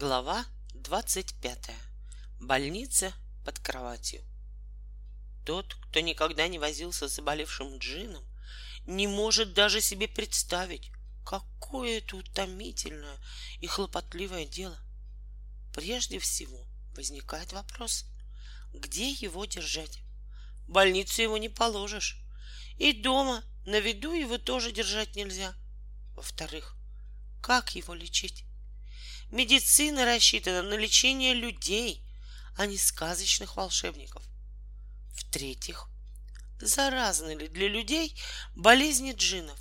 Глава 25. Больница под кроватью. Тот, кто никогда не возился с заболевшим джином, не может даже себе представить, какое это утомительное и хлопотливое дело. Прежде всего возникает вопрос, где его держать? В больницу его не положишь. И дома на виду его тоже держать нельзя. Во-вторых, как его лечить? Медицина рассчитана на лечение людей, а не сказочных волшебников. В-третьих, заразны ли для людей болезни джинов?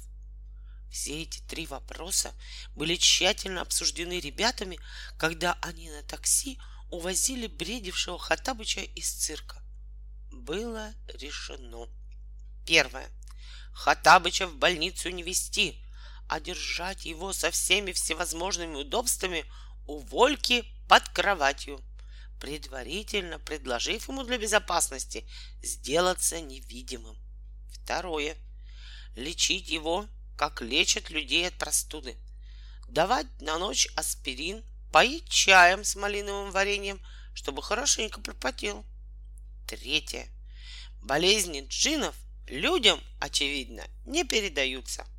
Все эти три вопроса были тщательно обсуждены ребятами, когда они на такси увозили бредившего Хатабыча из цирка. Было решено. Первое. Хатабыча в больницу не вести, а держать его со всеми всевозможными удобствами у Вольки под кроватью, предварительно предложив ему для безопасности сделаться невидимым. Второе. Лечить его, как лечат людей от простуды. Давать на ночь аспирин, поить чаем с малиновым вареньем, чтобы хорошенько пропотел. Третье. Болезни джинов людям, очевидно, не передаются –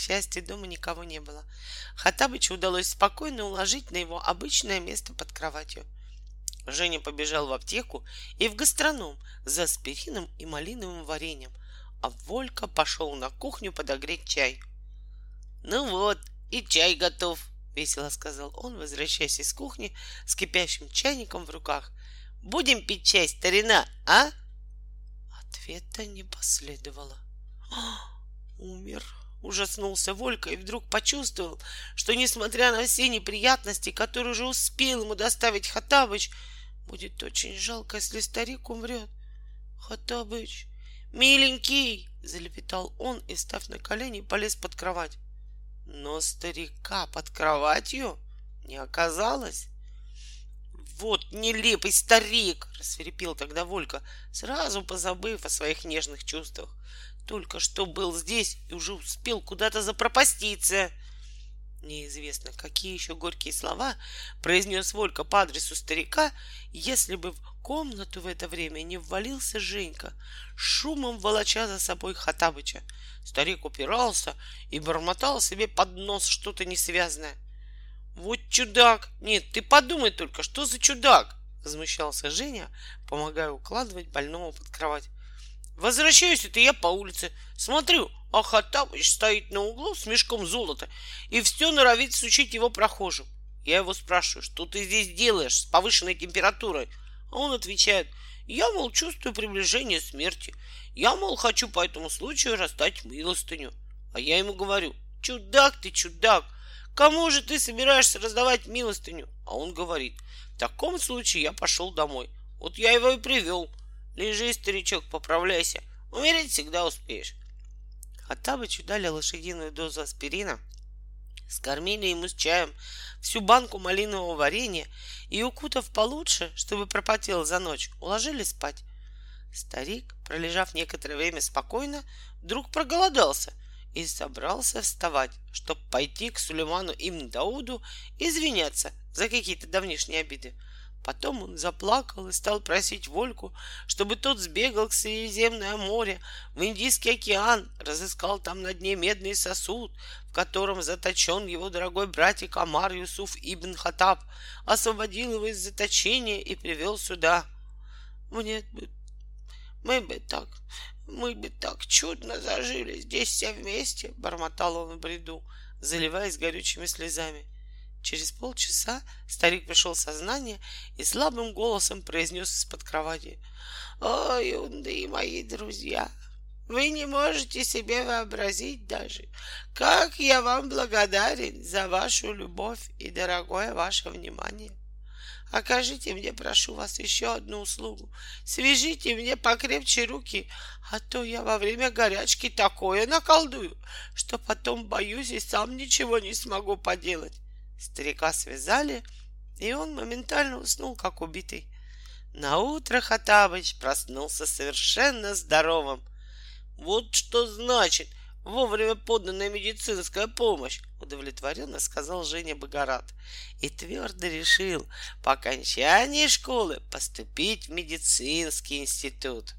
счастью, дома никого не было. Хатабычу удалось спокойно уложить на его обычное место под кроватью. Женя побежал в аптеку и в гастроном за аспирином и малиновым вареньем, а Волька пошел на кухню подогреть чай. «Ну вот, и чай готов», — весело сказал он, возвращаясь из кухни с кипящим чайником в руках. «Будем пить чай, старина, а?» Ответа не последовало. «Умер», Ужаснулся Волька и вдруг почувствовал, что, несмотря на все неприятности, которые уже успел ему доставить Хатабыч, будет очень жалко, если старик умрет. Хатабыч, миленький, залепетал он и, став на колени, полез под кровать. Но старика под кроватью не оказалось. Вот нелепый старик, рассверепел тогда Волька, сразу позабыв о своих нежных чувствах. Только что был здесь и уже успел куда-то запропаститься. Неизвестно, какие еще горькие слова произнес Волька по адресу старика, если бы в комнату в это время не ввалился Женька, шумом волоча за собой Хатабыча. Старик упирался и бормотал себе под нос что-то несвязное. «Вот чудак! Нет, ты подумай только, что за чудак!» Возмущался Женя, помогая укладывать больного под кровать. Возвращаюсь это я по улице. Смотрю, а Хаттабыч стоит на углу с мешком золота и все норовит сучить его прохожим. Я его спрашиваю, что ты здесь делаешь с повышенной температурой? А он отвечает, я, мол, чувствую приближение смерти. Я, мол, хочу по этому случаю раздать милостыню. А я ему говорю, чудак ты, чудак, кому же ты собираешься раздавать милостыню? А он говорит, в таком случае я пошел домой. Вот я его и привел. Лежи, старичок, поправляйся. Умереть всегда успеешь. Хаттабычу дали лошадиную дозу аспирина, скормили ему с чаем всю банку малинового варенья и, укутав получше, чтобы пропотел за ночь, уложили спать. Старик, пролежав некоторое время спокойно, вдруг проголодался и собрался вставать, чтобы пойти к Сулейману Ибн Дауду извиняться за какие-то давнишние обиды. Потом он заплакал и стал просить Вольку, чтобы тот сбегал к Средиземное море, в Индийский океан, разыскал там на дне медный сосуд, в котором заточен его дорогой братик Амар Юсуф Ибн Хатаб, освободил его из заточения и привел сюда. Мне бы, мы бы так, мы бы так чудно зажили здесь все вместе, бормотал он в бреду, заливаясь горючими слезами. Через полчаса старик пришел в сознание и слабым голосом произнес из-под кровати. «О, юнды мои друзья, вы не можете себе вообразить даже, как я вам благодарен за вашу любовь и дорогое ваше внимание. Окажите мне, прошу вас, еще одну услугу. Свяжите мне покрепче руки, а то я во время горячки такое наколдую, что потом боюсь и сам ничего не смогу поделать. Старика связали, и он моментально уснул, как убитый. На утро Хатабыч проснулся совершенно здоровым. Вот что значит вовремя поданная медицинская помощь, удовлетворенно сказал Женя Богорат и твердо решил по окончании школы поступить в медицинский институт.